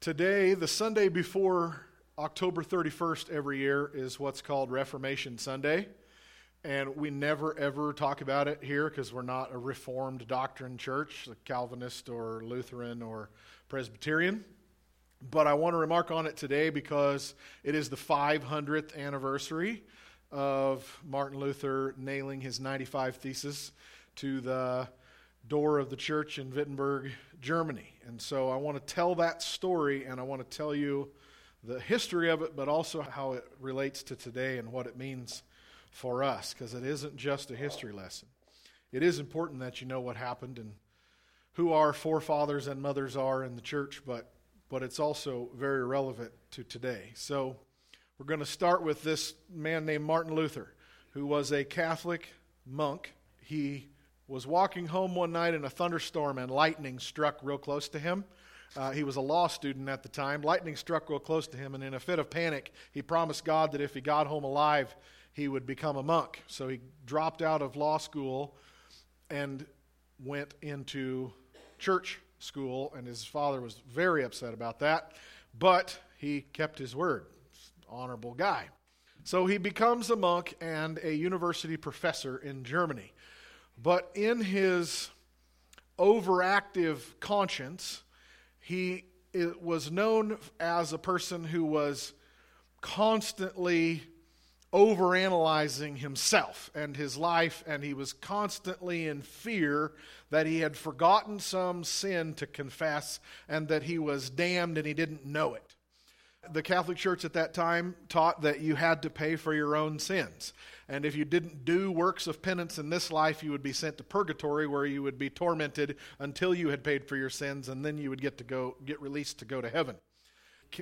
Today, the Sunday before October 31st every year, is what's called Reformation Sunday. And we never ever talk about it here because we're not a Reformed doctrine church, a Calvinist or Lutheran or Presbyterian. But I want to remark on it today because it is the 500th anniversary of Martin Luther nailing his 95 Thesis to the door of the church in Wittenberg, Germany. And so I want to tell that story and I want to tell you the history of it, but also how it relates to today and what it means for us, because it isn't just a history lesson. It is important that you know what happened and who our forefathers and mothers are in the church, but, but it's also very relevant to today. So we're going to start with this man named Martin Luther, who was a Catholic monk. He was walking home one night in a thunderstorm and lightning struck real close to him. Uh, he was a law student at the time. Lightning struck real close to him, and in a fit of panic, he promised God that if he got home alive, he would become a monk. So he dropped out of law school and went into church school, and his father was very upset about that. But he kept his word. Honorable guy. So he becomes a monk and a university professor in Germany. But in his overactive conscience, he was known as a person who was constantly overanalyzing himself and his life, and he was constantly in fear that he had forgotten some sin to confess and that he was damned and he didn't know it. The Catholic Church at that time taught that you had to pay for your own sins. And if you didn't do works of penance in this life, you would be sent to purgatory where you would be tormented until you had paid for your sins, and then you would get to go get released to go to heaven.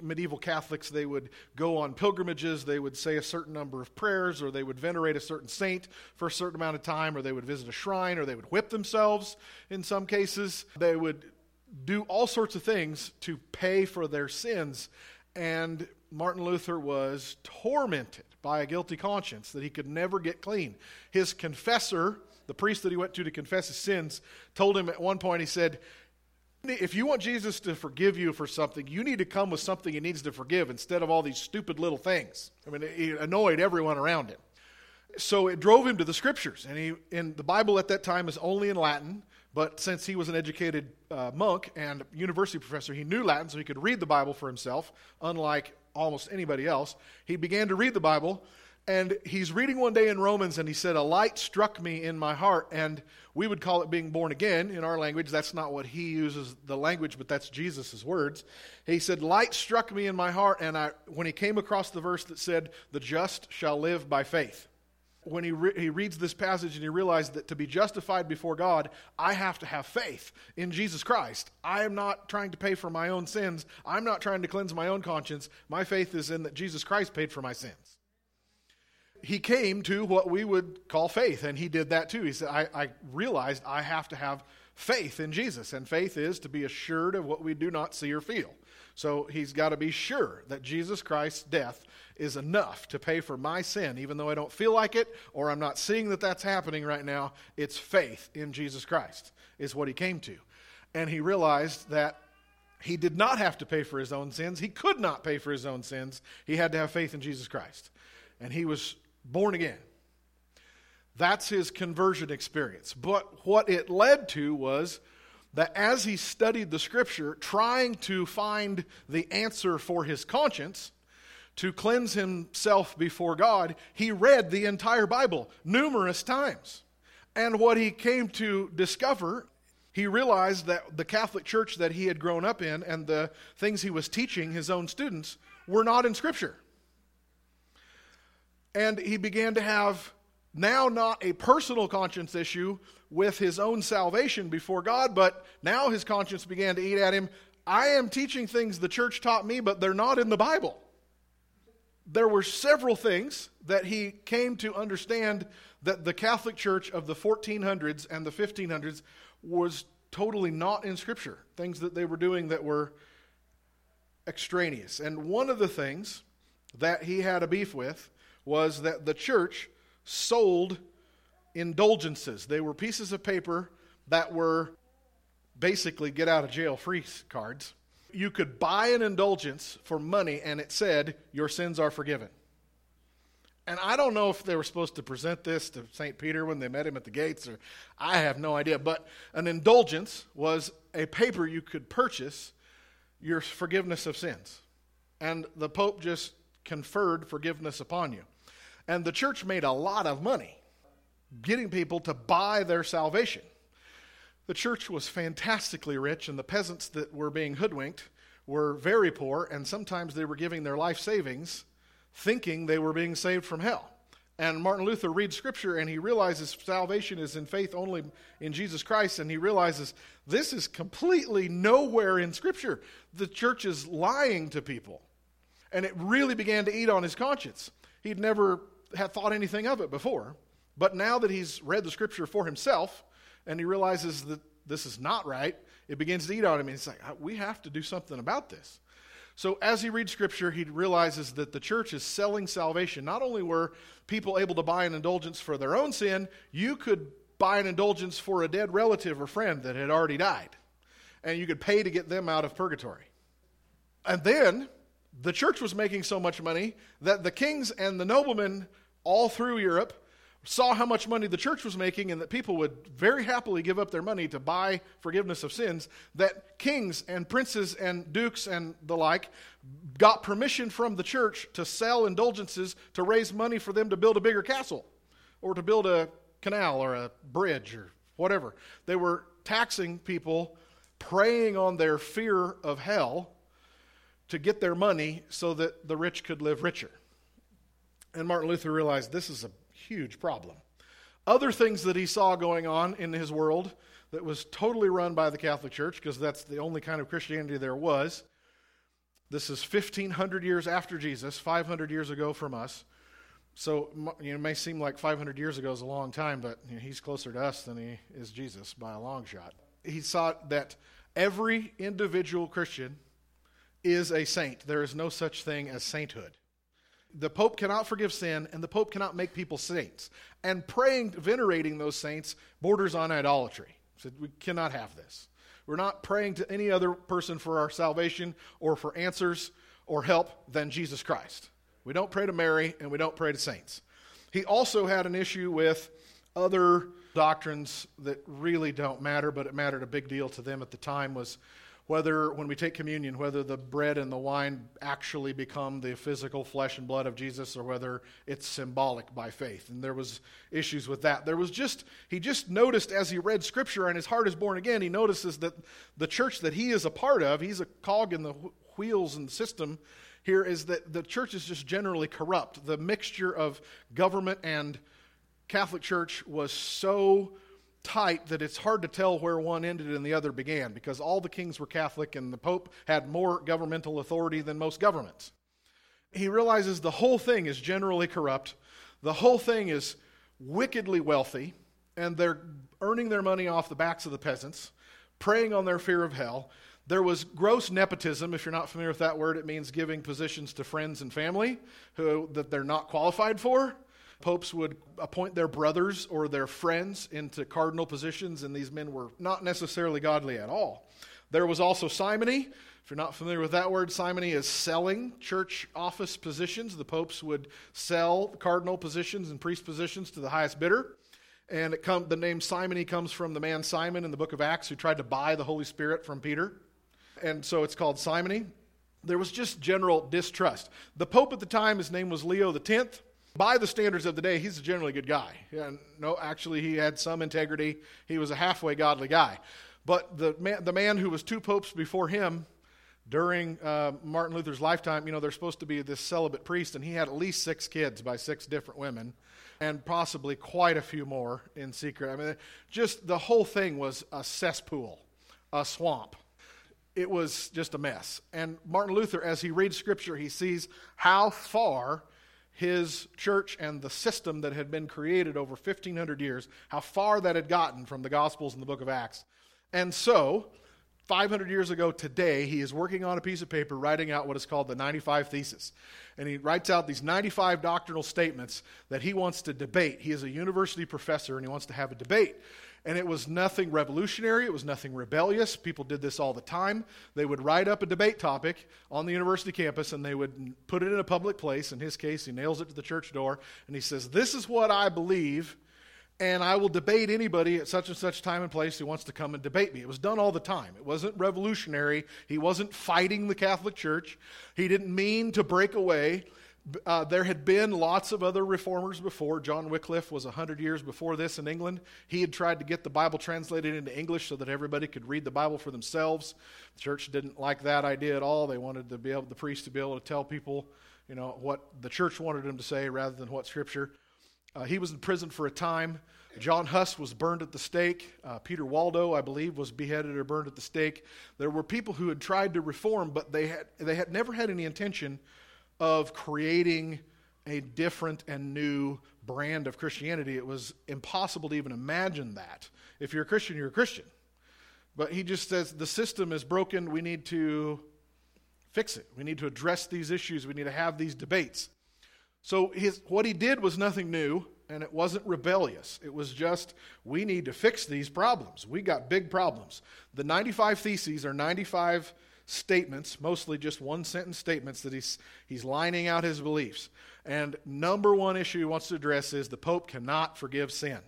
Medieval Catholics, they would go on pilgrimages, they would say a certain number of prayers, or they would venerate a certain saint for a certain amount of time, or they would visit a shrine, or they would whip themselves in some cases. They would do all sorts of things to pay for their sins. And Martin Luther was tormented by a guilty conscience that he could never get clean. His confessor, the priest that he went to to confess his sins, told him at one point, he said, if you want Jesus to forgive you for something, you need to come with something he needs to forgive instead of all these stupid little things. I mean, it annoyed everyone around him. So it drove him to the scriptures. And, he, and the Bible at that time is only in Latin, but since he was an educated uh, monk and university professor, he knew Latin, so he could read the Bible for himself, unlike almost anybody else. He began to read the Bible, and he's reading one day in Romans, and he said, A light struck me in my heart. And we would call it being born again in our language. That's not what he uses the language, but that's Jesus' words. He said, Light struck me in my heart. And I, when he came across the verse that said, The just shall live by faith, when he, re- he reads this passage and he realizes that to be justified before God, I have to have faith in Jesus Christ. I am not trying to pay for my own sins. I'm not trying to cleanse my own conscience. My faith is in that Jesus Christ paid for my sins. He came to what we would call faith, and he did that too. He said, I, I realized I have to have faith in Jesus, and faith is to be assured of what we do not see or feel. So he's got to be sure that Jesus Christ's death is enough to pay for my sin, even though I don't feel like it or I'm not seeing that that's happening right now. It's faith in Jesus Christ, is what he came to. And he realized that he did not have to pay for his own sins. He could not pay for his own sins. He had to have faith in Jesus Christ. And he was born again. That's his conversion experience. But what it led to was that as he studied the scripture, trying to find the answer for his conscience, to cleanse himself before God, he read the entire Bible numerous times. And what he came to discover, he realized that the Catholic Church that he had grown up in and the things he was teaching his own students were not in Scripture. And he began to have now not a personal conscience issue with his own salvation before God, but now his conscience began to eat at him. I am teaching things the church taught me, but they're not in the Bible there were several things that he came to understand that the Catholic Church of the 1400s and the 1500s was totally not in Scripture, things that they were doing that were extraneous. And one of the things that he had a beef with was that the church sold indulgences. They were pieces of paper that were basically get out of jail free cards you could buy an indulgence for money and it said, Your sins are forgiven. And I don't know if they were supposed to present this to St. Peter when they met him at the gates, or I have no idea. But an indulgence was a paper you could purchase your forgiveness of sins. And the Pope just conferred forgiveness upon you. And the church made a lot of money getting people to buy their salvation. The church was fantastically rich, and the peasants that were being hoodwinked were very poor, and sometimes they were giving their life savings thinking they were being saved from hell. And Martin Luther reads scripture and he realizes salvation is in faith only in Jesus Christ, and he realizes this is completely nowhere in scripture. The church is lying to people. And it really began to eat on his conscience. He'd never had thought anything of it before. But now that he's read the scripture for himself and he realizes that this is not right, it begins to eat on him. And he's like, uh, we have to do something about this. So, as he reads scripture, he realizes that the church is selling salvation. Not only were people able to buy an indulgence for their own sin, you could buy an indulgence for a dead relative or friend that had already died. And you could pay to get them out of purgatory. And then the church was making so much money that the kings and the noblemen all through Europe saw how much money the church was making and that people would very happily give up their money to buy forgiveness of sins, that kings and princes and dukes and the like got permission from the church to sell indulgences to raise money for them to build a bigger castle or to build a canal or a bridge or whatever. They were taxing people, preying on their fear of hell to get their money so that the rich could live richer. And Martin Luther realized this is a huge problem. Other things that he saw going on in his world that was totally run by the Catholic Church, because that's the only kind of Christianity there was. This is 1,500 years after Jesus, 500 years ago from us. So you know, it may seem like 500 years ago is a long time, but you know, he's closer to us than he is Jesus by a long shot. He saw that every individual Christian is a saint. There is no such thing as sainthood the Pope cannot forgive sin, and the Pope cannot make people saints. And praying, venerating those saints borders on idolatry. So we cannot have this. We're not praying to any other person for our salvation or for answers or help than Jesus Christ. We don't pray to Mary, and we don't pray to saints. He also had an issue with other doctrines that really don't matter, but it mattered a big deal to them at the time was whether when we take communion, whether the bread and the wine actually become the physical flesh and blood of Jesus or whether it's symbolic by faith. And there was issues with that. There was just he just noticed as he read scripture and his heart is born again, he notices that the church that he is a part of, he's a cog in the wheels and system here is that the church is just generally corrupt. The mixture of government and Catholic Church was so tight that it's hard to tell where one ended and the other began because all the kings were Catholic and the Pope had more governmental authority than most governments. He realizes the whole thing is generally corrupt, the whole thing is wickedly wealthy, and they're earning their money off the backs of the peasants, preying on their fear of hell. There was gross nepotism. If you're not familiar with that word, it means giving positions to friends and family who that they're not qualified for popes would appoint their brothers or their friends into cardinal positions, and these men were not necessarily godly at all. There was also simony. If you're not familiar with that word, simony is selling church office positions. The popes would sell cardinal positions and priest positions to the highest bidder. And come, the name simony comes from the man Simon in the book of Acts who tried to buy the Holy Spirit from Peter. And so it's called simony. There was just general distrust. The pope at the time, his name was Leo X. By the standards of the day, he's a generally good guy. Yeah, no, actually, he had some integrity. He was a halfway godly guy. But the man, the man who was two popes before him during uh, Martin Luther's lifetime, you know, there's supposed to be this celibate priest, and he had at least six kids by six different women, and possibly quite a few more in secret. I mean, just the whole thing was a cesspool, a swamp. It was just a mess. And Martin Luther, as he reads Scripture, he sees how far his church and the system that had been created over 1,500 years, how far that had gotten from the Gospels and the book of Acts. And so, 500 years ago today, he is working on a piece of paper writing out what is called the 95 Thesis. And he writes out these 95 doctrinal statements that he wants to debate. He is a university professor and he wants to have a debate. And it was nothing revolutionary, it was nothing rebellious. People did this all the time. They would write up a debate topic on the university campus and they would put it in a public place. In his case, he nails it to the church door and he says, This is what I believe and I will debate anybody at such and such time and place who wants to come and debate me. It was done all the time. It wasn't revolutionary. He wasn't fighting the Catholic Church. He didn't mean to break away. Uh, there had been lots of other reformers before. John Wycliffe was 100 years before this in England. He had tried to get the Bible translated into English so that everybody could read the Bible for themselves. The church didn't like that idea at all. They wanted to be able, the priest to be able to tell people, you know, what the church wanted him to say rather than what Scripture uh, he was in prison for a time. John Huss was burned at the stake. Uh, Peter Waldo, I believe, was beheaded or burned at the stake. There were people who had tried to reform, but they had, they had never had any intention of creating a different and new brand of Christianity. It was impossible to even imagine that. If you're a Christian, you're a Christian. But he just says the system is broken. We need to fix it. We need to address these issues. We need to have these debates. So his, what he did was nothing new, and it wasn't rebellious. It was just, we need to fix these problems. We got big problems. The 95 Theses are 95 statements, mostly just one sentence statements that he's, he's lining out his beliefs. And number one issue he wants to address is the Pope cannot forgive sin.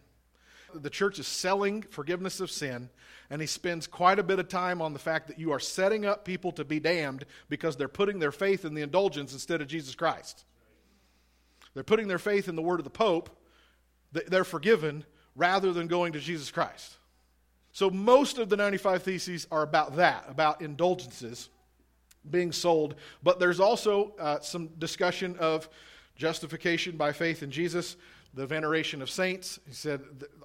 The church is selling forgiveness of sin, and he spends quite a bit of time on the fact that you are setting up people to be damned because they're putting their faith in the indulgence instead of Jesus Christ. They're putting their faith in the word of the Pope, they're forgiven rather than going to Jesus Christ. So most of the 95 Theses are about that, about indulgences being sold. But there's also uh, some discussion of justification by faith in Jesus, the veneration of saints. He said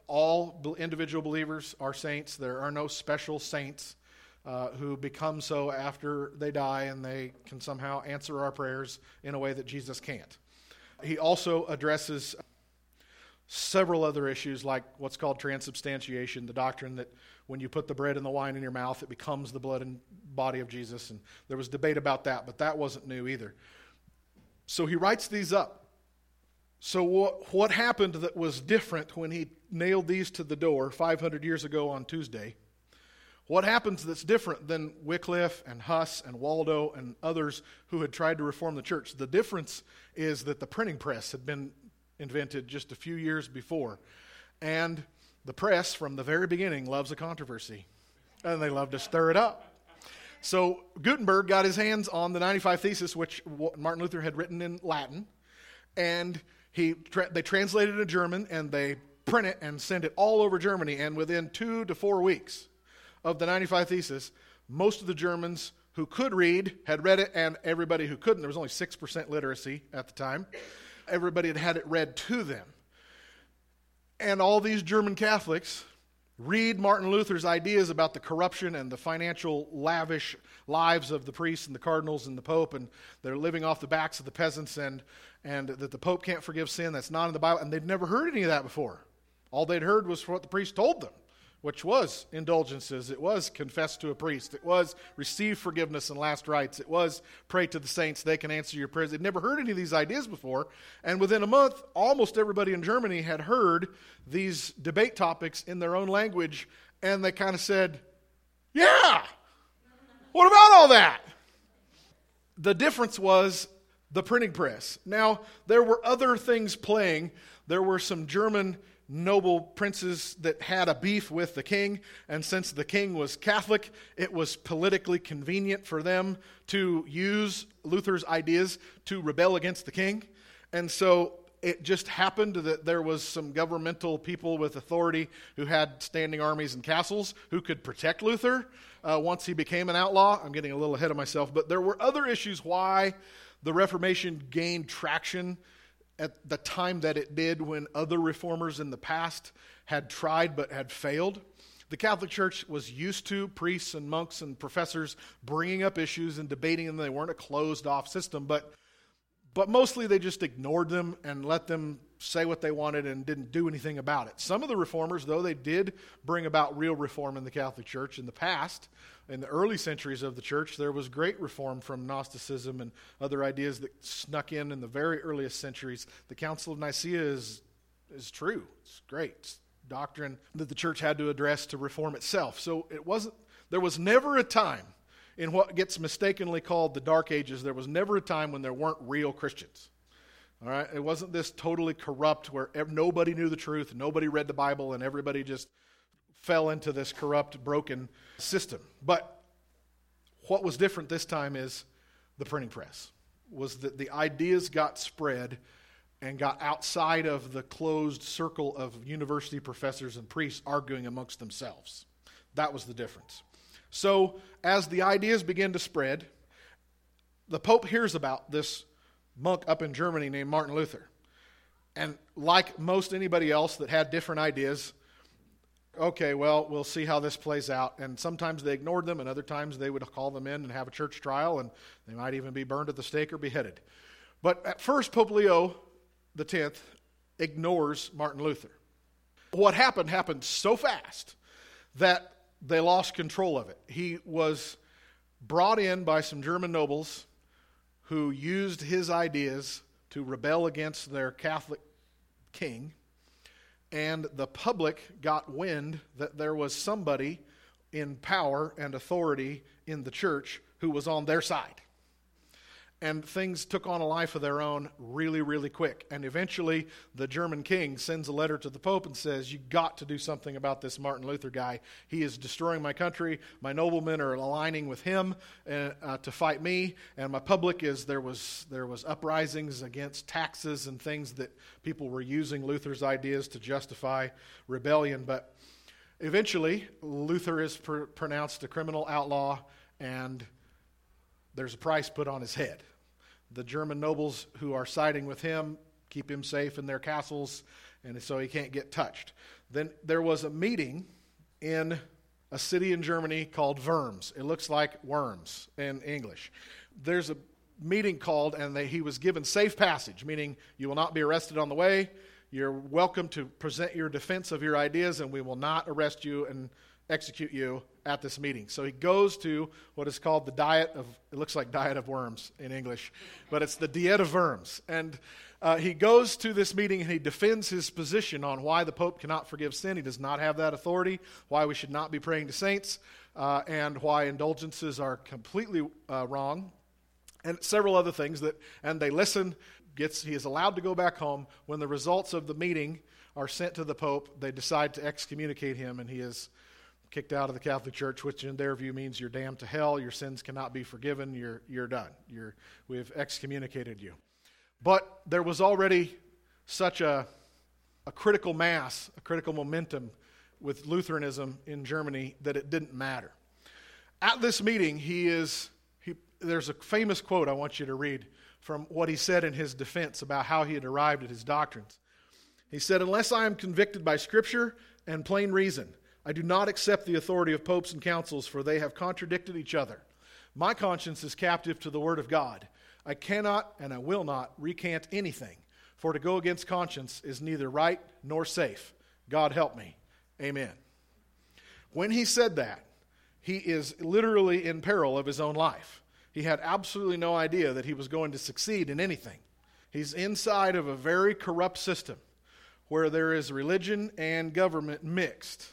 all individual believers are saints, there are no special saints. Uh, who become so after they die and they can somehow answer our prayers in a way that Jesus can't. He also addresses several other issues like what's called transubstantiation, the doctrine that when you put the bread and the wine in your mouth, it becomes the blood and body of Jesus. And there was debate about that, but that wasn't new either. So he writes these up. So, what, what happened that was different when he nailed these to the door 500 years ago on Tuesday? What happens that's different than Wycliffe and Huss and Waldo and others who had tried to reform the church? The difference is that the printing press had been invented just a few years before. And the press, from the very beginning, loves a controversy. And they love to stir it up. So Gutenberg got his hands on the 95 Thesis, which Martin Luther had written in Latin. And he, they translated it to German and they print it and send it all over Germany. And within two to four weeks, of the 95 Thesis, most of the Germans who could read had read it, and everybody who couldn't, there was only 6% literacy at the time, everybody had had it read to them. And all these German Catholics read Martin Luther's ideas about the corruption and the financial lavish lives of the priests and the cardinals and the pope, and they're living off the backs of the peasants, and, and that the pope can't forgive sin. That's not in the Bible. And they'd never heard any of that before. All they'd heard was what the priest told them which was indulgences. It was confess to a priest. It was receive forgiveness and last rites. It was pray to the saints. They can answer your prayers. They'd never heard any of these ideas before. And within a month, almost everybody in Germany had heard these debate topics in their own language. And they kind of said, Yeah, what about all that? The difference was the printing press. Now, there were other things playing. There were some German noble princes that had a beef with the king, and since the king was Catholic, it was politically convenient for them to use Luther's ideas to rebel against the king. And so it just happened that there was some governmental people with authority who had standing armies and castles who could protect Luther uh, once he became an outlaw. I'm getting a little ahead of myself, but there were other issues why the Reformation gained traction at the time that it did when other reformers in the past had tried but had failed. The Catholic Church was used to priests and monks and professors bringing up issues and debating them. They weren't a closed off system, but but mostly they just ignored them and let them say what they wanted and didn't do anything about it. Some of the reformers, though, they did bring about real reform in the Catholic Church in the past. In the early centuries of the church, there was great reform from Gnosticism and other ideas that snuck in in the very earliest centuries. The Council of Nicaea is, is true. It's great. It's doctrine that the church had to address to reform itself. So it wasn't, there was never a time in what gets mistakenly called the Dark Ages, there was never a time when there weren't real Christians. All right? It wasn't this totally corrupt where nobody knew the truth, nobody read the Bible, and everybody just fell into this corrupt, broken system. But what was different this time is the printing press. Was that the ideas got spread and got outside of the closed circle of university professors and priests arguing amongst themselves. That was the difference. So, as the ideas begin to spread, the Pope hears about this monk up in Germany named Martin Luther. And like most anybody else that had different ideas, okay, well, we'll see how this plays out. And sometimes they ignored them, and other times they would call them in and have a church trial, and they might even be burned at the stake or beheaded. But at first, Pope Leo tenth ignores Martin Luther. What happened happened so fast that they lost control of it. He was brought in by some German nobles who used his ideas to rebel against their Catholic king, and the public got wind that there was somebody in power and authority in the church who was on their side and things took on a life of their own really, really quick. And eventually, the German king sends a letter to the Pope and says, You got to do something about this Martin Luther guy. He is destroying my country. My noblemen are aligning with him uh, uh, to fight me. And my public is there was, there was uprisings against taxes and things that people were using Luther's ideas to justify rebellion. But eventually, Luther is pr- pronounced a criminal outlaw, and there's a price put on his head. The German nobles who are siding with him keep him safe in their castles, and so he can't get touched. Then there was a meeting in a city in Germany called Worms. It looks like worms in English. There's a meeting called, and they, he was given safe passage, meaning you will not be arrested on the way. You're welcome to present your defense of your ideas, and we will not arrest you and execute you at this meeting. So he goes to what is called the diet of, it looks like diet of worms in English, but it's the diet of worms. And uh, he goes to this meeting and he defends his position on why the Pope cannot forgive sin. He does not have that authority, why we should not be praying to saints, uh, and why indulgences are completely uh, wrong, and several other things that, and they listen. Gets, he is allowed to go back home. When the results of the meeting are sent to the Pope, they decide to excommunicate him, and he is kicked out of the Catholic Church, which in their view means you're damned to hell, your sins cannot be forgiven, you're, you're done. You're, we've excommunicated you. But there was already such a, a critical mass, a critical momentum with Lutheranism in Germany that it didn't matter. At this meeting, he is, he, there's a famous quote I want you to read from what he said in his defense about how he had arrived at his doctrines. He said, Unless I am convicted by Scripture and plain reason, I do not accept the authority of popes and councils, for they have contradicted each other. My conscience is captive to the word of God. I cannot and I will not recant anything, for to go against conscience is neither right nor safe. God help me. Amen. When he said that, he is literally in peril of his own life. He had absolutely no idea that he was going to succeed in anything. He's inside of a very corrupt system where there is religion and government mixed.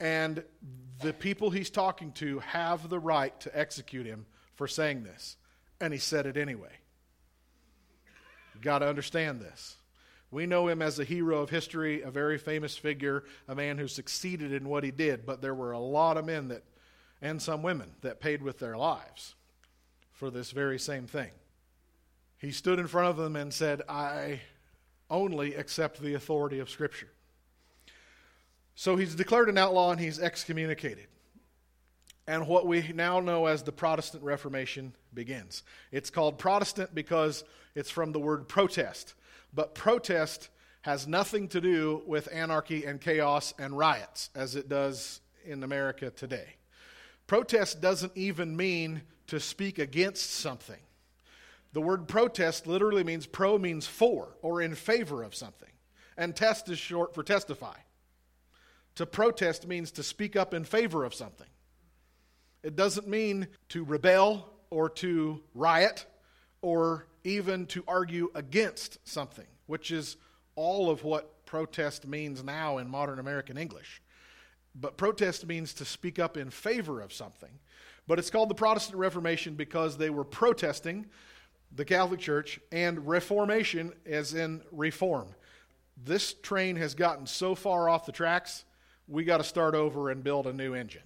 And the people he's talking to have the right to execute him for saying this. And he said it anyway. You've got to understand this. We know him as a hero of history, a very famous figure, a man who succeeded in what he did, but there were a lot of men that, and some women, that paid with their lives for this very same thing. He stood in front of them and said, I only accept the authority of Scripture. So he's declared an outlaw and he's excommunicated. And what we now know as the Protestant Reformation begins. It's called Protestant because it's from the word protest. But protest has nothing to do with anarchy and chaos and riots as it does in America today. Protest doesn't even mean to speak against something. The word protest literally means pro means for or in favor of something, and test is short for testify. To protest means to speak up in favor of something. It doesn't mean to rebel or to riot or even to argue against something, which is all of what protest means now in modern American English. But protest means to speak up in favor of something. But it's called the Protestant Reformation because they were protesting the Catholic Church and reformation, as in reform. This train has gotten so far off the tracks, we got to start over and build a new engine.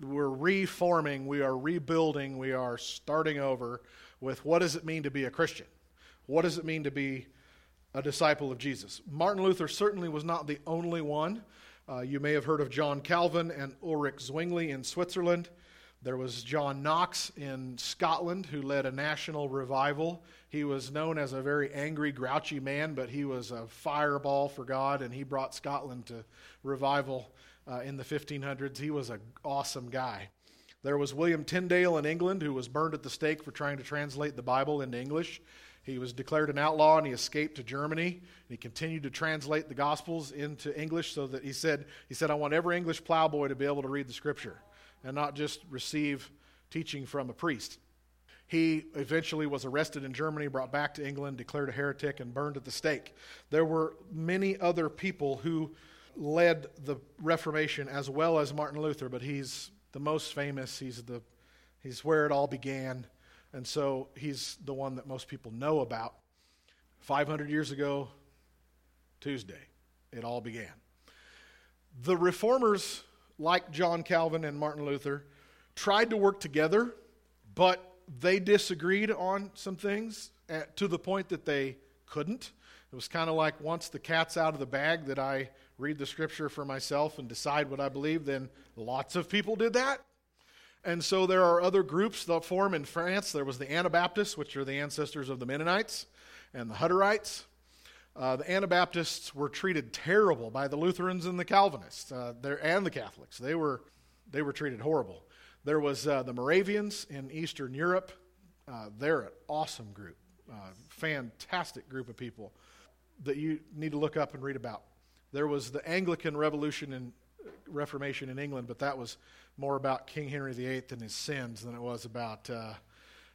We're reforming, we are rebuilding, we are starting over with what does it mean to be a Christian? What does it mean to be a disciple of Jesus? Martin Luther certainly was not the only one. Uh, you may have heard of John Calvin and Ulrich Zwingli in Switzerland. There was John Knox in Scotland who led a national revival. He was known as a very angry, grouchy man, but he was a fireball for God, and he brought Scotland to revival uh, in the 1500s. He was an awesome guy. There was William Tyndale in England who was burned at the stake for trying to translate the Bible into English. He was declared an outlaw and he escaped to Germany. he continued to translate the Gospels into English so that he said, he said, I want every English plowboy to be able to read the Scripture and not just receive teaching from a priest. He eventually was arrested in Germany, brought back to England, declared a heretic, and burned at the stake. There were many other people who led the Reformation as well as Martin Luther, but he's the most famous. He's, the, he's where it all began, and so he's the one that most people know about. 500 years ago, Tuesday, it all began. The reformers like John Calvin and Martin Luther, tried to work together, but they disagreed on some things at, to the point that they couldn't. It was kind of like once the cat's out of the bag that I read the scripture for myself and decide what I believe, then lots of people did that. And so there are other groups that form in France. There was the Anabaptists, which are the ancestors of the Mennonites, and the Hutterites. Uh, the Anabaptists were treated terrible by the Lutherans and the Calvinists uh, and the Catholics. They were, they were treated horrible. There was uh, the Moravians in Eastern Europe. Uh, they're an awesome group, uh, fantastic group of people that you need to look up and read about. There was the Anglican Revolution and Reformation in England, but that was more about King Henry VIII and his sins than it was about uh,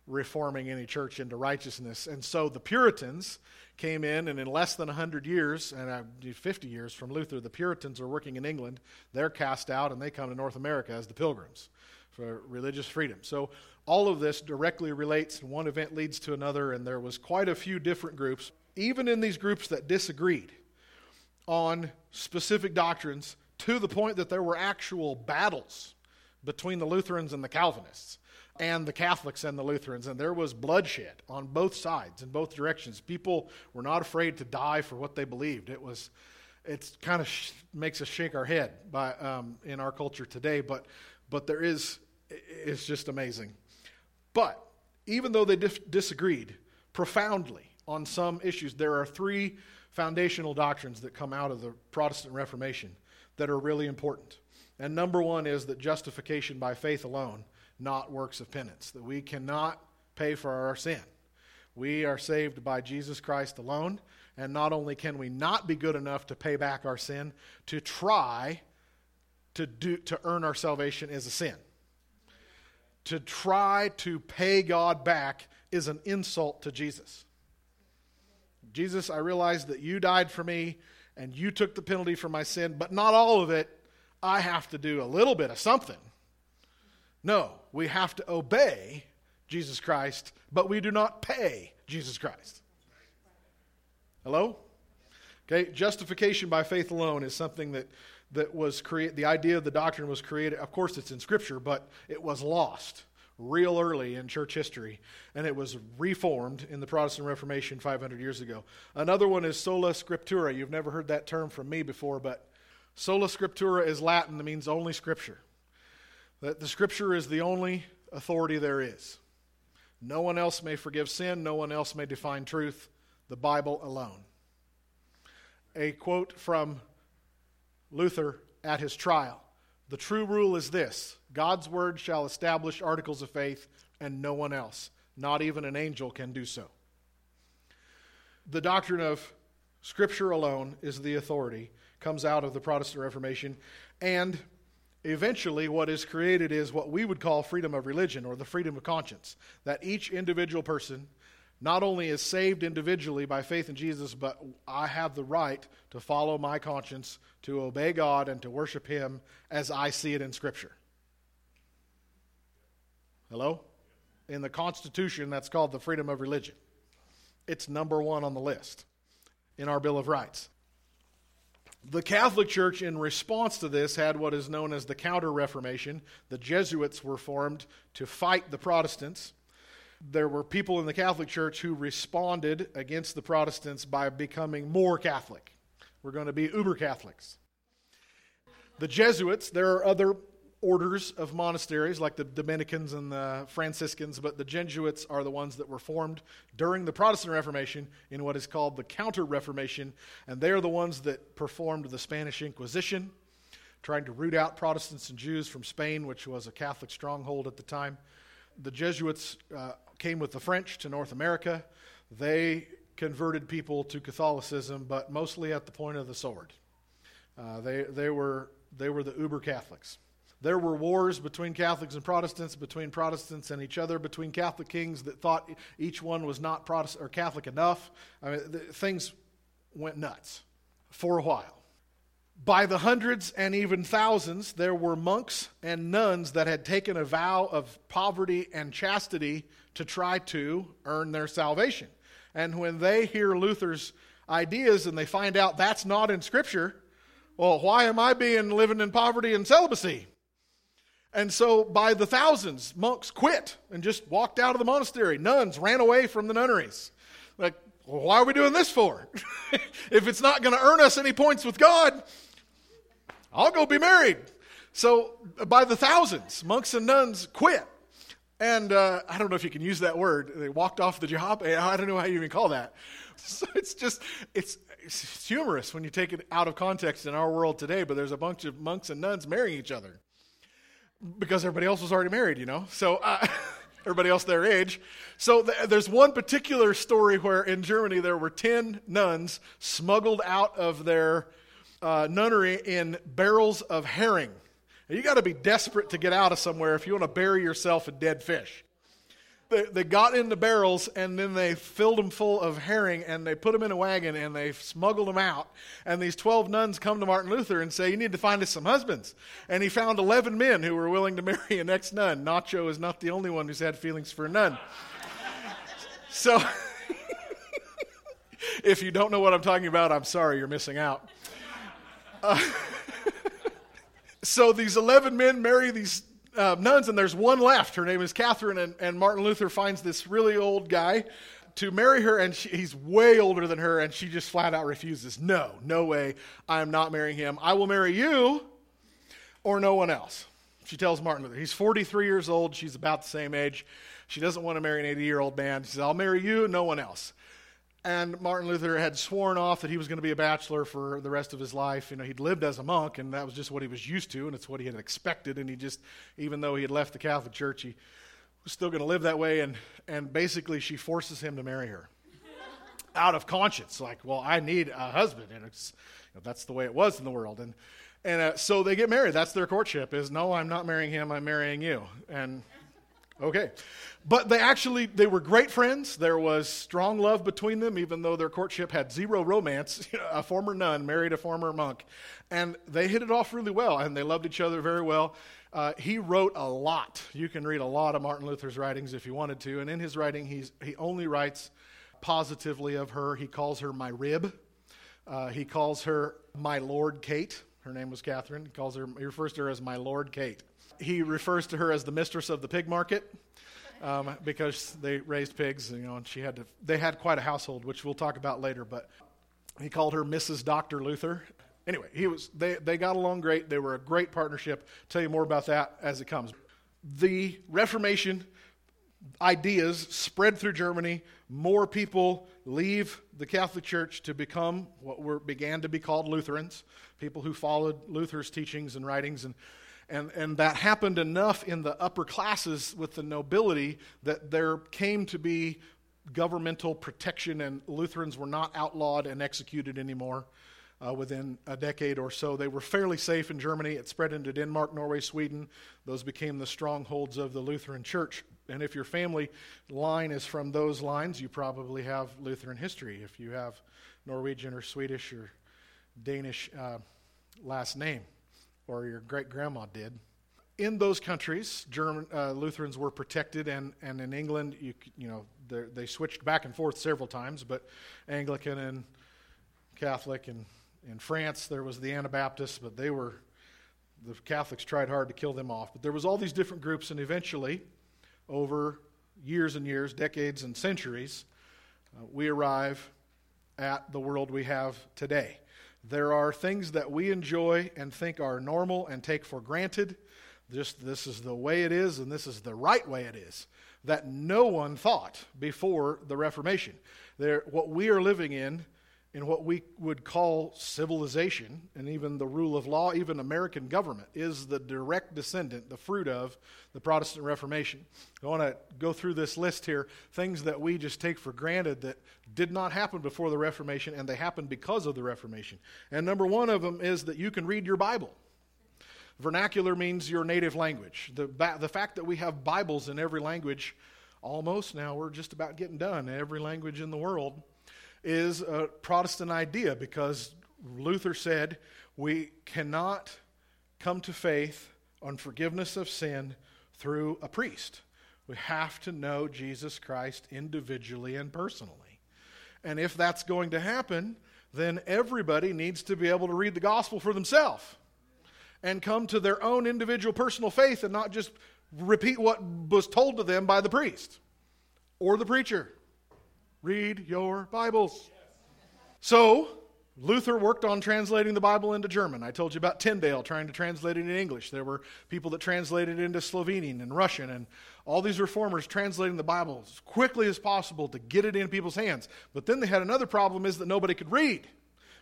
reforming any church into righteousness. And so the Puritans came in, and in less than 100 years, and uh, 50 years from Luther, the Puritans are working in England. They're cast out, and they come to North America as the Pilgrims for religious freedom. So all of this directly relates, and one event leads to another, and there was quite a few different groups, even in these groups that disagreed on specific doctrines to the point that there were actual battles between the Lutherans and the Calvinists and the Catholics and the Lutherans, and there was bloodshed on both sides, in both directions. People were not afraid to die for what they believed. It was, it kind of sh- makes us shake our head by, um, in our culture today, but, but there is, it's just amazing. But even though they dif- disagreed profoundly on some issues, there are three foundational doctrines that come out of the Protestant Reformation that are really important. And number one is that justification by faith alone not works of penance, that we cannot pay for our sin. We are saved by Jesus Christ alone, and not only can we not be good enough to pay back our sin, to try to, do, to earn our salvation is a sin. To try to pay God back is an insult to Jesus. Jesus, I realize that you died for me and you took the penalty for my sin, but not all of it. I have to do a little bit of something no, we have to obey Jesus Christ, but we do not pay Jesus Christ. Hello? Okay, justification by faith alone is something that, that was created, the idea of the doctrine was created. Of course, it's in Scripture, but it was lost real early in church history, and it was reformed in the Protestant Reformation 500 years ago. Another one is sola scriptura. You've never heard that term from me before, but sola scriptura is Latin that means only Scripture that the Scripture is the only authority there is. No one else may forgive sin, no one else may define truth, the Bible alone. A quote from Luther at his trial The true rule is this God's word shall establish articles of faith, and no one else. Not even an angel can do so. The doctrine of Scripture alone is the authority, comes out of the Protestant Reformation, and eventually what is created is what we would call freedom of religion or the freedom of conscience. That each individual person not only is saved individually by faith in Jesus, but I have the right to follow my conscience, to obey God, and to worship Him as I see it in Scripture. Hello? In the Constitution, that's called the freedom of religion. It's number one on the list in our Bill of Rights. The Catholic Church, in response to this, had what is known as the Counter Reformation. The Jesuits were formed to fight the Protestants. There were people in the Catholic Church who responded against the Protestants by becoming more Catholic. We're going to be uber Catholics. The Jesuits, there are other orders of monasteries like the Dominicans and the Franciscans, but the Jesuits are the ones that were formed during the Protestant Reformation in what is called the Counter Reformation, and they are the ones that performed the Spanish Inquisition, trying to root out Protestants and Jews from Spain, which was a Catholic stronghold at the time. The Jesuits uh, came with the French to North America. They converted people to Catholicism, but mostly at the point of the sword. Uh, they, they, were, they were the uber Catholics. There were wars between Catholics and Protestants, between Protestants and each other, between Catholic kings that thought each one was not Protestant or Catholic enough. I mean, things went nuts for a while. By the hundreds and even thousands, there were monks and nuns that had taken a vow of poverty and chastity to try to earn their salvation. And when they hear Luther's ideas and they find out that's not in Scripture, well, why am I being living in poverty and celibacy? And so, by the thousands, monks quit and just walked out of the monastery. Nuns ran away from the nunneries. Like, well, why are we doing this for? if it's not going to earn us any points with God, I'll go be married. So, by the thousands, monks and nuns quit. And uh, I don't know if you can use that word. They walked off the job. I don't know how you even call that. So it's just, it's, it's humorous when you take it out of context in our world today, but there's a bunch of monks and nuns marrying each other because everybody else was already married, you know. So uh, everybody else their age. So th- there's one particular story where in Germany there were 10 nuns smuggled out of their uh, nunnery in barrels of herring. Now, you got to be desperate to get out of somewhere if you want to bury yourself in dead fish they, they got the barrels and then they filled them full of herring and they put them in a wagon and they smuggled them out. And these 12 nuns come to Martin Luther and say, You need to find us some husbands. And he found 11 men who were willing to marry an ex nun. Nacho is not the only one who's had feelings for a nun. so, if you don't know what I'm talking about, I'm sorry, you're missing out. Uh, so these 11 men marry these uh, nuns, and there's one left. Her name is Catherine, and, and Martin Luther finds this really old guy to marry her, and she, he's way older than her, and she just flat out refuses. No, no way. I am not marrying him. I will marry you or no one else. She tells Martin Luther. He's 43 years old. She's about the same age. She doesn't want to marry an 80 year old man. She says, I'll marry you, no one else. And Martin Luther had sworn off that he was going to be a bachelor for the rest of his life. You know, he'd lived as a monk, and that was just what he was used to, and it's what he had expected. And he just, even though he had left the Catholic Church, he was still going to live that way. And, and basically, she forces him to marry her out of conscience. Like, well, I need a husband, and it's, you know, that's the way it was in the world. And and uh, so they get married. That's their courtship. Is no, I'm not marrying him. I'm marrying you. And Okay. But they actually they were great friends. There was strong love between them, even though their courtship had zero romance. a former nun married a former monk, and they hit it off really well, and they loved each other very well. Uh, he wrote a lot. You can read a lot of Martin Luther's writings if you wanted to, and in his writing, he's he only writes positively of her. He calls her my rib. Uh, he calls her my Lord Kate. Her name was Catherine. He calls her. He refers to her as my Lord Kate he refers to her as the mistress of the pig market um, because they raised pigs, you know, and she had to. They had quite a household, which we'll talk about later. But he called her Mrs. Doctor Luther. Anyway, he was. They they got along great. They were a great partnership. Tell you more about that as it comes. The Reformation ideas spread through Germany. More people leave the Catholic Church to become what were began to be called Lutherans, people who followed Luther's teachings and writings and And, and that happened enough in the upper classes with the nobility that there came to be governmental protection, and Lutherans were not outlawed and executed anymore. Uh, within a decade or so. They were fairly safe in Germany. It spread into Denmark, Norway, Sweden. Those became the strongholds of the Lutheran Church. And if your family line is from those lines, you probably have Lutheran history. If you have Norwegian or Swedish or Danish uh, last name, or your great grandma did. In those countries, German uh, Lutherans were protected, and, and in England, you, you know, they switched back and forth several times, but Anglican and Catholic, and in France there was the Anabaptists, but they were the Catholics tried hard to kill them off. But there was all these different groups, and eventually, over years and years, decades and centuries, uh, we arrive at the world we have today. There are things that we enjoy and think are normal and take for granted. Just this is the way it is, and this is the right way it is. That no one thought before the Reformation. There, what we are living in in what we would call civilization and even the rule of law, even American government, is the direct descendant, the fruit of the Protestant Reformation. I want to go through this list here things that we just take for granted that did not happen before the Reformation and they happened because of the Reformation. And number one of them is that you can read your Bible. Vernacular means your native language. The, the fact that we have Bibles in every language, almost now, we're just about getting done, every language in the world is a Protestant idea because Luther said we cannot come to faith on forgiveness of sin through a priest. We have to know Jesus Christ individually and personally. And if that's going to happen, then everybody needs to be able to read the gospel for themselves and come to their own individual personal faith and not just repeat what was told to them by the priest or the preacher. Read your Bibles. So, Luther worked on translating the Bible into German. I told you about Tyndale trying to translate it in English. There were people that translated it into Slovenian and Russian, and all these reformers translating the Bible as quickly as possible to get it in people's hands. But then they had another problem is that nobody could read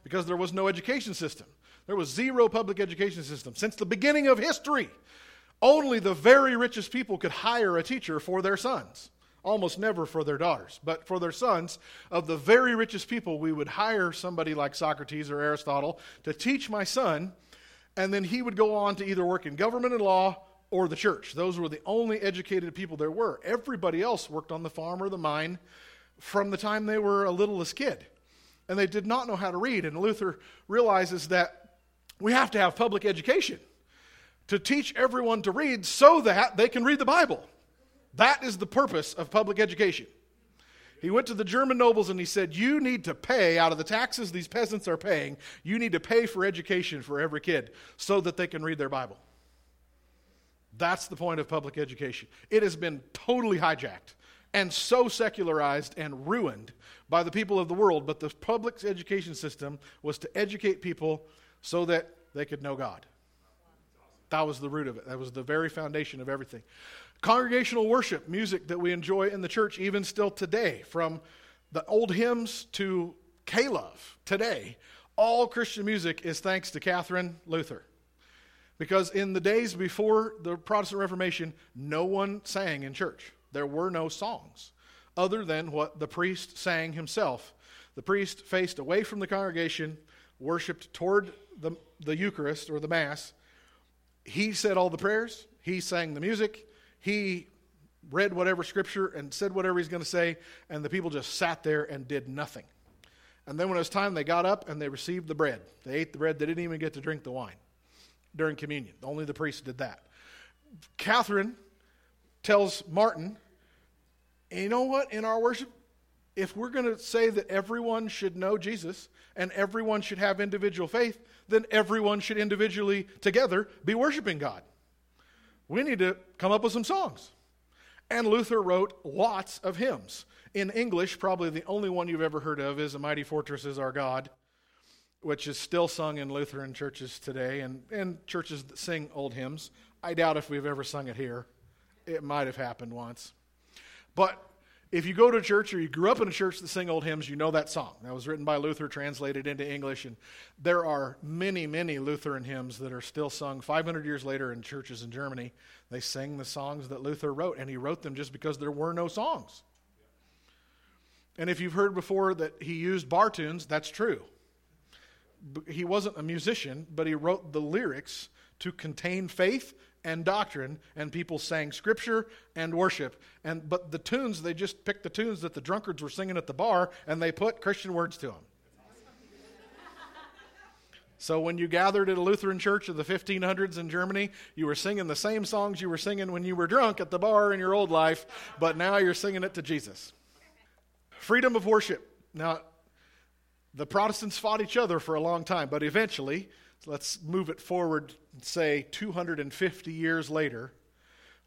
because there was no education system. There was zero public education system. Since the beginning of history, only the very richest people could hire a teacher for their sons almost never for their daughters, but for their sons. Of the very richest people, we would hire somebody like Socrates or Aristotle to teach my son, and then he would go on to either work in government and law or the church. Those were the only educated people there were. Everybody else worked on the farm or the mine from the time they were a littlest kid. And they did not know how to read. And Luther realizes that we have to have public education to teach everyone to read so that they can read the Bible. That is the purpose of public education. He went to the German nobles and he said, You need to pay out of the taxes these peasants are paying, you need to pay for education for every kid so that they can read their Bible. That's the point of public education. It has been totally hijacked and so secularized and ruined by the people of the world, but the public education system was to educate people so that they could know God. That was the root of it. That was the very foundation of everything. Congregational worship, music that we enjoy in the church, even still today, from the old hymns to K-Love today, all Christian music is thanks to Catherine Luther. Because in the days before the Protestant Reformation, no one sang in church. There were no songs other than what the priest sang himself. The priest faced away from the congregation, worshiped toward the, the Eucharist or the Mass. He said all the prayers, he sang the music, he read whatever scripture and said whatever he's going to say, and the people just sat there and did nothing. And then when it was time, they got up and they received the bread. They ate the bread. They didn't even get to drink the wine during communion. Only the priest did that. Catherine tells Martin, you know what? In our worship, if we're going to say that everyone should know Jesus and everyone should have individual faith, then everyone should individually together be worshiping God we need to come up with some songs. And Luther wrote lots of hymns. In English, probably the only one you've ever heard of is A Mighty Fortress is Our God, which is still sung in Lutheran churches today and, and churches that sing old hymns. I doubt if we've ever sung it here. It might have happened once. But if you go to church or you grew up in a church that sing old hymns, you know that song. That was written by Luther, translated into English, and there are many, many Lutheran hymns that are still sung 500 years later in churches in Germany. They sing the songs that Luther wrote, and he wrote them just because there were no songs. And if you've heard before that he used bar tunes, that's true. He wasn't a musician, but he wrote the lyrics to contain faith and doctrine, and people sang scripture and worship. And but the tunes, they just picked the tunes that the drunkards were singing at the bar, and they put Christian words to them. So when you gathered at a Lutheran church of the 1500s in Germany, you were singing the same songs you were singing when you were drunk at the bar in your old life, but now you're singing it to Jesus. Freedom of worship. Now, the Protestants fought each other for a long time, but eventually, let's move it forward, say 250 years later,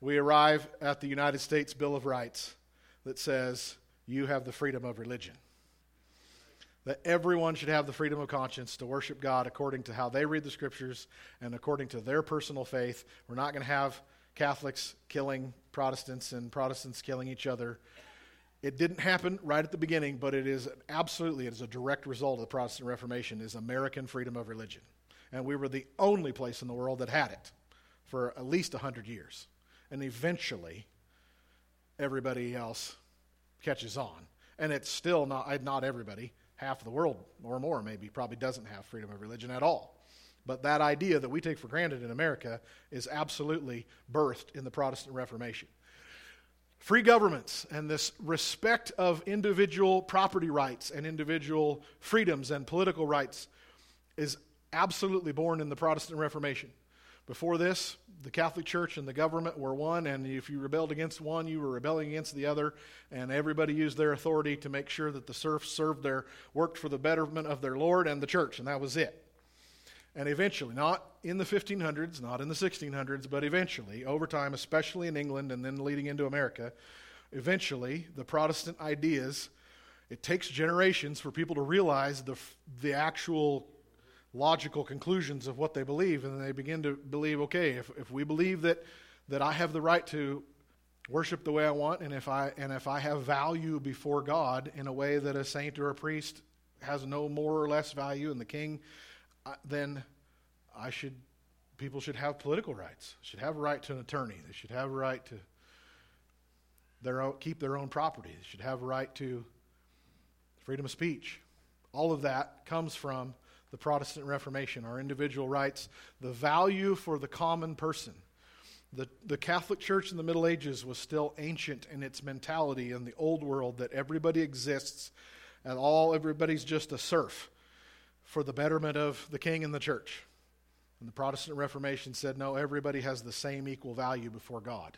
we arrive at the United States Bill of Rights that says you have the freedom of religion. That everyone should have the freedom of conscience to worship God according to how they read the scriptures and according to their personal faith. We're not going to have Catholics killing Protestants and Protestants killing each other. It didn't happen right at the beginning, but it is absolutely, it is a direct result of the Protestant Reformation, is American freedom of religion and we were the only place in the world that had it for at least 100 years. And eventually, everybody else catches on. And it's still not, not everybody, half of the world or more maybe, probably doesn't have freedom of religion at all. But that idea that we take for granted in America is absolutely birthed in the Protestant Reformation. Free governments and this respect of individual property rights and individual freedoms and political rights is absolutely born in the Protestant Reformation. Before this, the Catholic Church and the government were one, and if you rebelled against one, you were rebelling against the other, and everybody used their authority to make sure that the serfs served their worked for the betterment of their Lord and the church, and that was it. And eventually, not in the 1500s, not in the 1600s, but eventually, over time, especially in England and then leading into America, eventually the Protestant ideas, it takes generations for people to realize the, the actual logical conclusions of what they believe, and they begin to believe, okay, if, if we believe that, that I have the right to worship the way I want, and if I and if I have value before God in a way that a saint or a priest has no more or less value, and the king, uh, then I should people should have political rights. Should have a right to an attorney. They should have a right to their own, keep their own property. They should have a right to freedom of speech. All of that comes from the Protestant Reformation, our individual rights, the value for the common person. The, the Catholic Church in the Middle Ages was still ancient in its mentality in the old world that everybody exists and all everybody's just a serf for the betterment of the king and the church. And the Protestant Reformation said, no, everybody has the same equal value before God.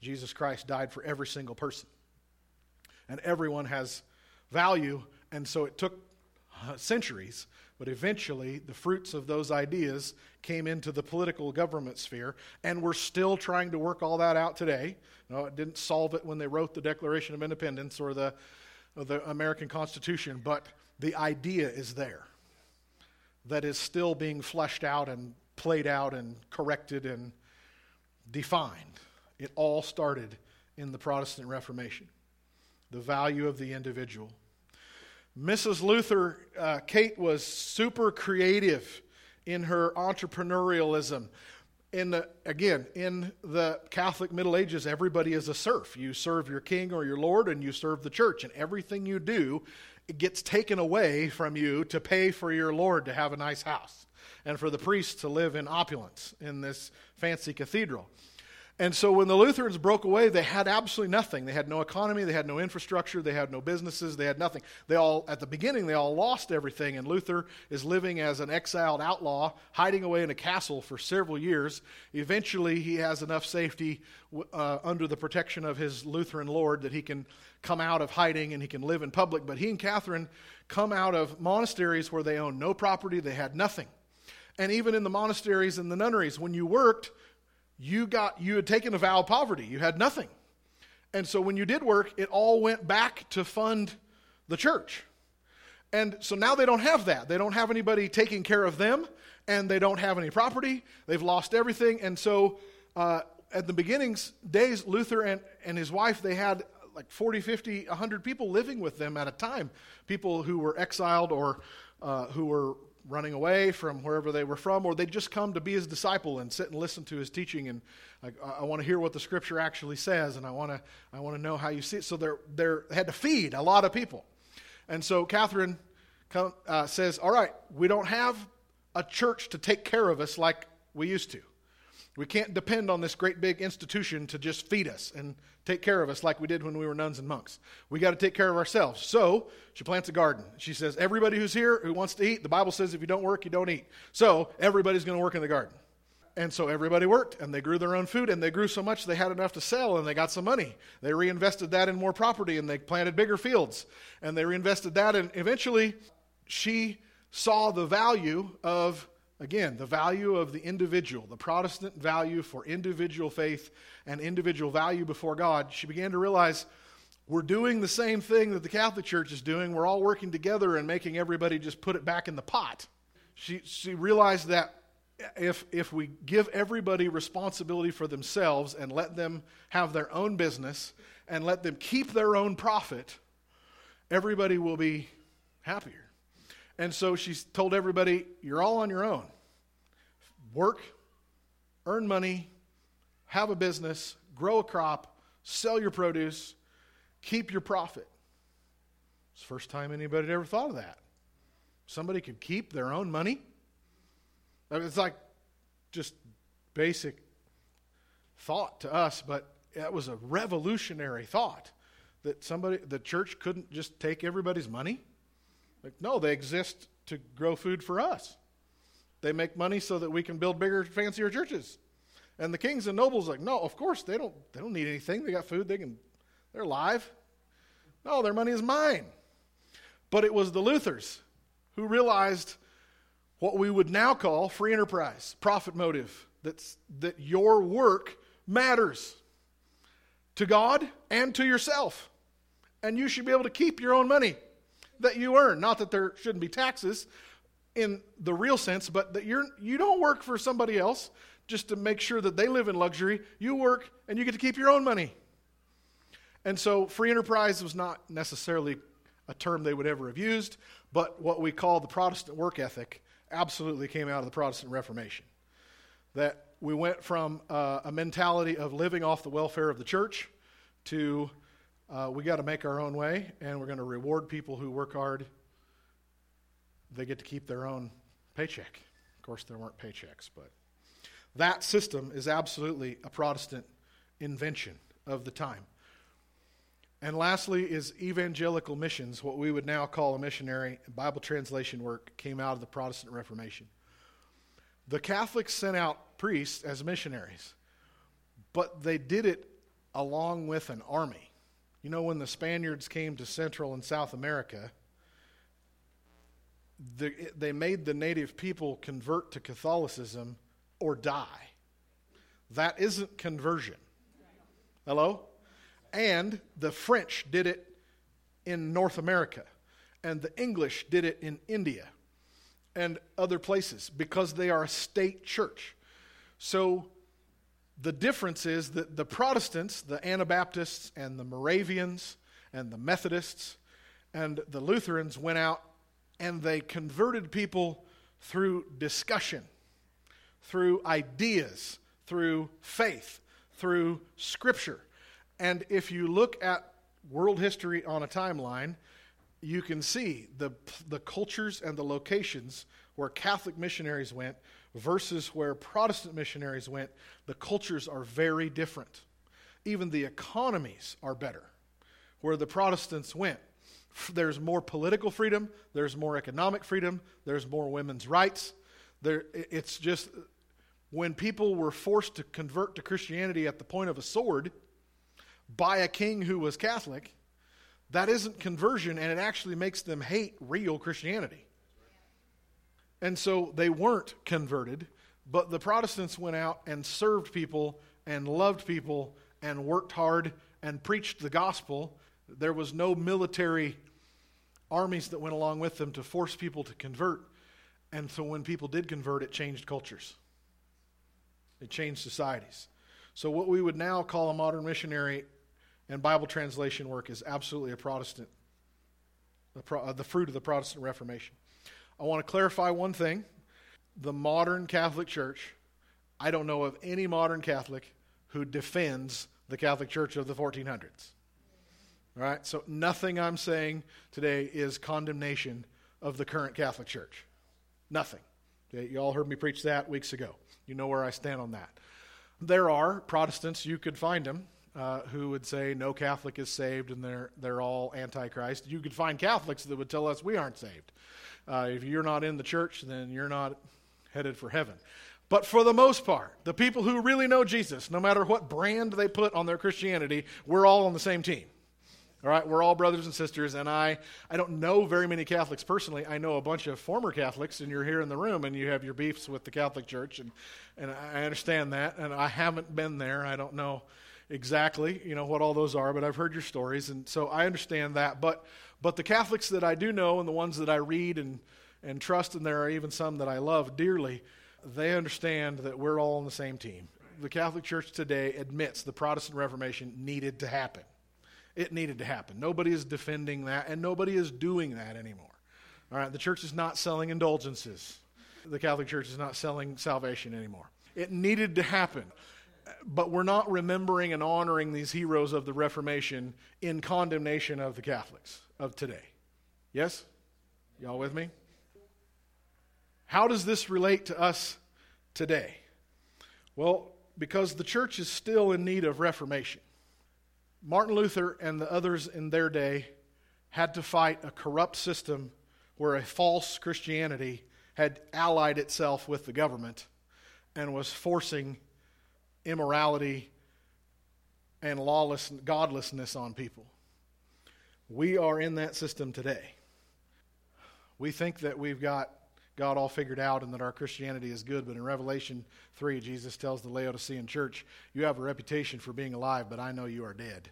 Jesus Christ died for every single person. And everyone has value, and so it took uh, centuries but eventually, the fruits of those ideas came into the political government sphere, and we're still trying to work all that out today. No, it didn't solve it when they wrote the Declaration of Independence or the, or the American Constitution, but the idea is there that is still being fleshed out and played out and corrected and defined. It all started in the Protestant Reformation. The value of the individual. Mrs. Luther, uh, Kate was super creative in her entrepreneurialism. In the, again, in the Catholic Middle Ages, everybody is a serf. You serve your king or your lord, and you serve the church, and everything you do it gets taken away from you to pay for your lord to have a nice house, and for the priest to live in opulence in this fancy cathedral. And so when the Lutherans broke away, they had absolutely nothing. They had no economy, they had no infrastructure, they had no businesses, they had nothing. They all, at the beginning, they all lost everything. And Luther is living as an exiled outlaw, hiding away in a castle for several years. Eventually, he has enough safety uh, under the protection of his Lutheran Lord that he can come out of hiding and he can live in public. But he and Catherine come out of monasteries where they owned no property, they had nothing. And even in the monasteries and the nunneries, when you worked, you got you had taken a vow of poverty. You had nothing. And so when you did work it all went back to fund the church. And so now they don't have that. They don't have anybody taking care of them and they don't have any property. They've lost everything. And so uh, at the beginnings days luther and, and his wife they had like 40, 50, 100 people living with them at a time. People who were exiled or uh, who were running away from wherever they were from, or they'd just come to be his disciple and sit and listen to his teaching. And I, I want to hear what the scripture actually says, and I want to I want to know how you see it. So they're, they're, they had to feed a lot of people. And so Catherine come, uh, says, All right, we don't have a church to take care of us like we used to. We can't depend on this great big institution to just feed us and take care of us like we did when we were nuns and monks. We got to take care of ourselves. So she plants a garden. She says, Everybody who's here who wants to eat, the Bible says if you don't work, you don't eat. So everybody's going to work in the garden. And so everybody worked and they grew their own food and they grew so much they had enough to sell and they got some money. They reinvested that in more property and they planted bigger fields and they reinvested that. And eventually she saw the value of Again, the value of the individual, the Protestant value for individual faith and individual value before God, she began to realize we're doing the same thing that the Catholic Church is doing. We're all working together and making everybody just put it back in the pot. She, she realized that if, if we give everybody responsibility for themselves and let them have their own business and let them keep their own profit, everybody will be happier. And so she told everybody, You're all on your own. Work, earn money, have a business, grow a crop, sell your produce, keep your profit. It's the first time anybody had ever thought of that. Somebody could keep their own money. I mean, it's like just basic thought to us, but it was a revolutionary thought that somebody, the church couldn't just take everybody's money like, no, they exist to grow food for us. They make money so that we can build bigger, fancier churches. And the kings and nobles like, no, of course they don't they don't need anything. They got food, they can they're alive. No, their money is mine. But it was the Luthers who realized what we would now call free enterprise, profit motive, that's, that your work matters to God and to yourself. And you should be able to keep your own money that you earn. Not that there shouldn't be taxes in the real sense, but that you're, you don't work for somebody else just to make sure that they live in luxury. You work and you get to keep your own money. And so free enterprise was not necessarily a term they would ever have used, but what we call the Protestant work ethic absolutely came out of the Protestant Reformation. That we went from uh, a mentality of living off the welfare of the church to uh, we got to make our own way, and we're going to reward people who work hard. They get to keep their own paycheck. Of course, there weren't paychecks, but that system is absolutely a Protestant invention of the time. And lastly, is evangelical missions, what we would now call a missionary Bible translation work, came out of the Protestant Reformation. The Catholics sent out priests as missionaries, but they did it along with an army. You know, when the Spaniards came to Central and South America, the, they made the native people convert to Catholicism or die. That isn't conversion. Hello? And the French did it in North America, and the English did it in India and other places because they are a state church. So the difference is that the Protestants, the Anabaptists, and the Moravians, and the Methodists, and the Lutherans went out and they converted people through discussion, through ideas, through faith, through scripture. And if you look at world history on a timeline, you can see the, the cultures and the locations where Catholic missionaries went versus where Protestant missionaries went, the cultures are very different. Even the economies are better. Where the Protestants went, there's more political freedom, there's more economic freedom, there's more women's rights. There, it's just when people were forced to convert to Christianity at the point of a sword by a king who was Catholic, that isn't conversion, and it actually makes them hate real Christianity. And so they weren't converted, but the Protestants went out and served people and loved people and worked hard and preached the gospel. There was no military armies that went along with them to force people to convert. And so when people did convert, it changed cultures, it changed societies. So, what we would now call a modern missionary and Bible translation work is absolutely a Protestant, uh, the fruit of the Protestant Reformation. I want to clarify one thing. The modern Catholic Church, I don't know of any modern Catholic who defends the Catholic Church of the 1400s. All right? So nothing I'm saying today is condemnation of the current Catholic Church. Nothing. Okay? You all heard me preach that weeks ago. You know where I stand on that. There are Protestants, you could find them, uh, who would say no Catholic is saved and they're, they're all Antichrist. You could find Catholics that would tell us we aren't saved. Uh, if you're not in the church, then you're not headed for heaven. But for the most part, the people who really know Jesus, no matter what brand they put on their Christianity, we're all on the same team. All right, we're all brothers and sisters, and I, I don't know very many Catholics personally. I know a bunch of former Catholics, and you're here in the room, and you have your beefs with the Catholic Church, and, and I understand that, and I haven't been there. I don't know exactly, you know, what all those are, but I've heard your stories, and so I understand that. But, but the Catholics that I do know, and the ones that I read and, and trust, and there are even some that I love dearly, they understand that we're all on the same team. The Catholic Church today admits the Protestant Reformation needed to happen. It needed to happen. Nobody is defending that, and nobody is doing that anymore. All right, the church is not selling indulgences. The Catholic Church is not selling salvation anymore. It needed to happen. But we're not remembering and honoring these heroes of the Reformation in condemnation of the Catholics of today. Yes? Y'all with me? How does this relate to us today? Well, because the church is still in need of reformation. Martin Luther and the others in their day had to fight a corrupt system where a false Christianity had allied itself with the government and was forcing immorality and lawless godlessness on people. We are in that system today. We think that we've got God all figured out and that our Christianity is good, but in Revelation 3, Jesus tells the Laodicean church, You have a reputation for being alive, but I know you are dead.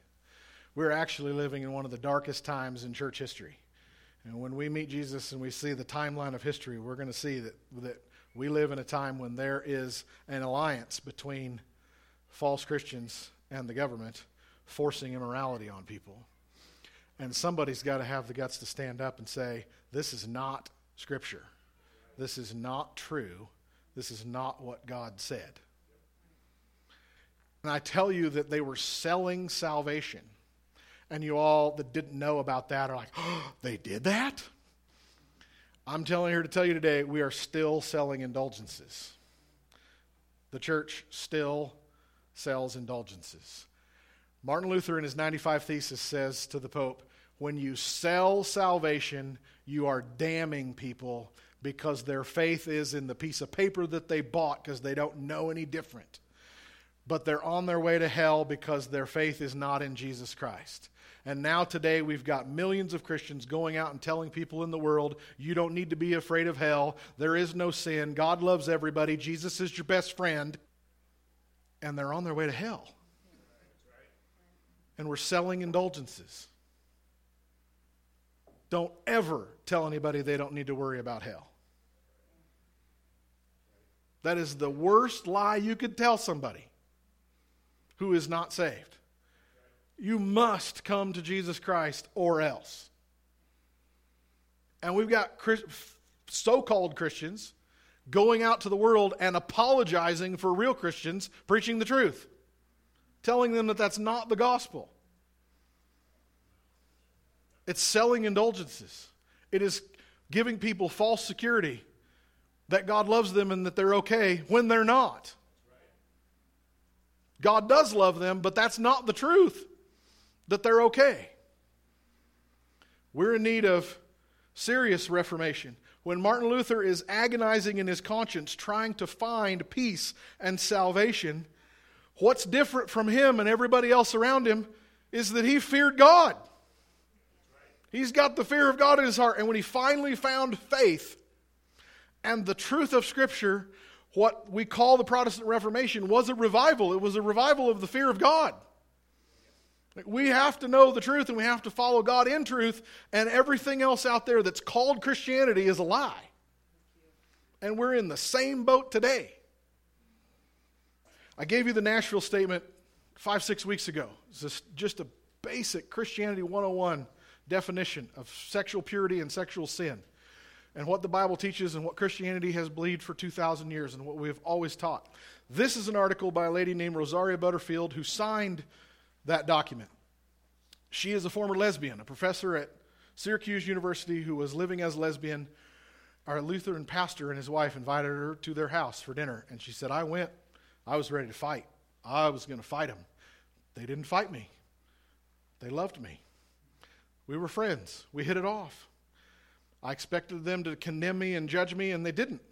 We're actually living in one of the darkest times in church history. And when we meet Jesus and we see the timeline of history, we're going to see that, that we live in a time when there is an alliance between false Christians and the government forcing immorality on people. And somebody's got to have the guts to stand up and say, This is not Scripture. This is not true. This is not what God said. And I tell you that they were selling salvation and you all that didn't know about that are like, oh, they did that? I'm telling here to tell you today, we are still selling indulgences. The church still sells indulgences. Martin Luther, in his 95 Thesis, says to the Pope, when you sell salvation, you are damning people because their faith is in the piece of paper that they bought because they don't know any different. But they're on their way to hell because their faith is not in Jesus Christ. And now, today, we've got millions of Christians going out and telling people in the world, you don't need to be afraid of hell. There is no sin. God loves everybody. Jesus is your best friend. And they're on their way to hell. And we're selling indulgences. Don't ever tell anybody they don't need to worry about hell. That is the worst lie you could tell somebody who is not saved. You must come to Jesus Christ or else. And we've got so called Christians going out to the world and apologizing for real Christians preaching the truth, telling them that that's not the gospel. It's selling indulgences, it is giving people false security that God loves them and that they're okay when they're not. God does love them, but that's not the truth that they're okay. We're in need of serious reformation. When Martin Luther is agonizing in his conscience, trying to find peace and salvation, what's different from him and everybody else around him is that he feared God. He's got the fear of God in his heart. And when he finally found faith and the truth of Scripture, what we call the Protestant Reformation was a revival. It was a revival of the fear of God. We have to know the truth and we have to follow God in truth, and everything else out there that's called Christianity is a lie. And we're in the same boat today. I gave you the Nashville statement five, six weeks ago. It's just a basic Christianity 101 definition of sexual purity and sexual sin, and what the Bible teaches and what Christianity has believed for 2,000 years and what we have always taught. This is an article by a lady named Rosaria Butterfield who signed that document. She is a former lesbian, a professor at Syracuse University who was living as a lesbian. Our Lutheran pastor and his wife invited her to their house for dinner, and she said, I went. I was ready to fight. I was going to fight them. They didn't fight me, they loved me. We were friends. We hit it off. I expected them to condemn me and judge me, and they didn't.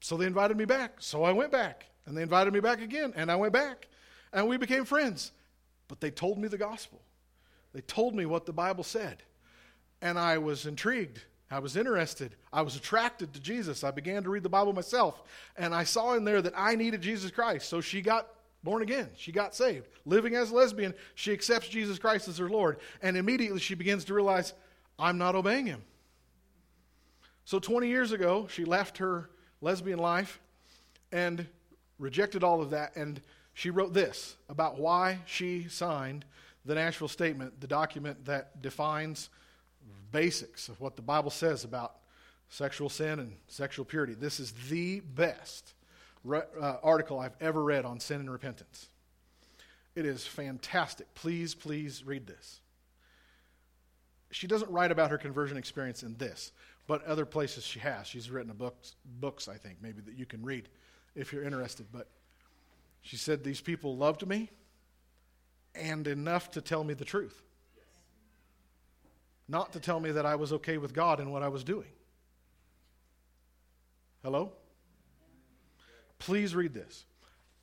So they invited me back. So I went back. And they invited me back again, and I went back. And we became friends. But they told me the gospel. They told me what the Bible said. And I was intrigued. I was interested. I was attracted to Jesus. I began to read the Bible myself. And I saw in there that I needed Jesus Christ. So she got born again. She got saved. Living as a lesbian, she accepts Jesus Christ as her Lord. And immediately she begins to realize, I'm not obeying him. So 20 years ago, she left her lesbian life and rejected all of that. And she wrote this about why she signed the Nashville Statement, the document that defines basics of what the Bible says about sexual sin and sexual purity. This is the best re- uh, article I've ever read on sin and repentance. It is fantastic. Please, please read this. She doesn't write about her conversion experience in this, but other places she has. She's written a books, books, I think, maybe that you can read if you're interested. But she said, These people loved me and enough to tell me the truth. Not to tell me that I was okay with God and what I was doing. Hello? Please read this.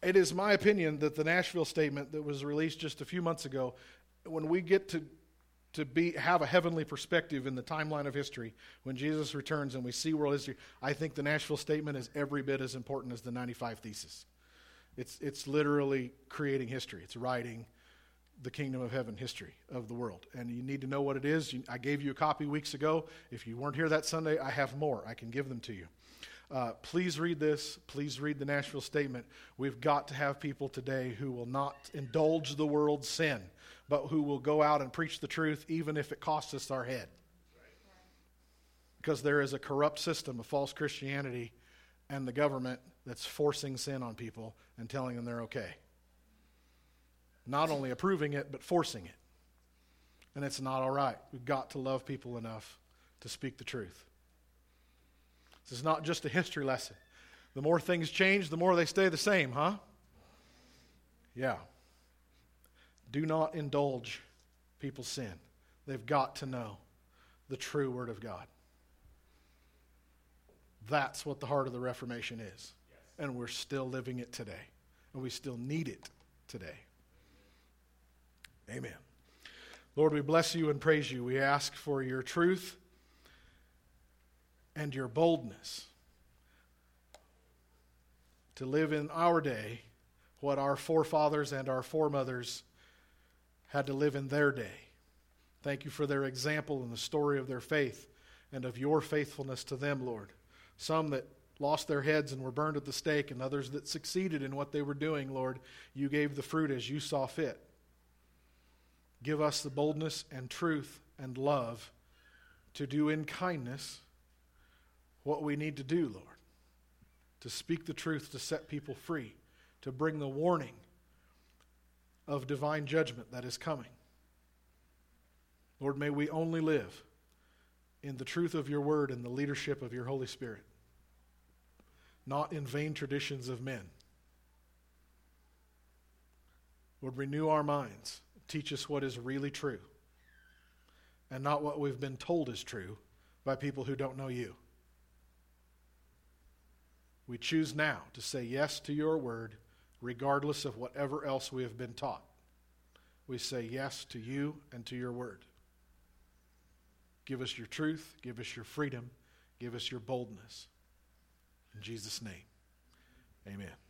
It is my opinion that the Nashville statement that was released just a few months ago, when we get to to be have a heavenly perspective in the timeline of history when Jesus returns and we see world history, I think the Nashville statement is every bit as important as the 95 thesis. It's it's literally creating history. It's writing the kingdom of heaven history of the world. And you need to know what it is. I gave you a copy weeks ago. If you weren't here that Sunday, I have more. I can give them to you. Uh, please read this. Please read the Nashville Statement. We've got to have people today who will not indulge the world's sin, but who will go out and preach the truth even if it costs us our head. Because there is a corrupt system of false Christianity and the government that's forcing sin on people and telling them they're okay. Not only approving it, but forcing it. And it's not all right. We've got to love people enough to speak the truth. This is not just a history lesson. The more things change, the more they stay the same, huh? Yeah. Do not indulge people's sin. They've got to know the true Word of God. That's what the heart of the Reformation is. And we're still living it today. And we still need it today. Amen. Lord, we bless you and praise you. We ask for your truth and your boldness to live in our day what our forefathers and our foremothers had to live in their day. Thank you for their example and the story of their faith and of your faithfulness to them, Lord. Some that lost their heads and were burned at the stake, and others that succeeded in what they were doing, Lord. You gave the fruit as you saw fit. Give us the boldness and truth and love to do in kindness what we need to do, Lord. To speak the truth, to set people free, to bring the warning of divine judgment that is coming. Lord, may we only live in the truth of your word and the leadership of your Holy Spirit, not in vain traditions of men. Lord, renew our minds. Teach us what is really true and not what we've been told is true by people who don't know you. We choose now to say yes to your word, regardless of whatever else we have been taught. We say yes to you and to your word. Give us your truth, give us your freedom, give us your boldness. In Jesus' name, amen.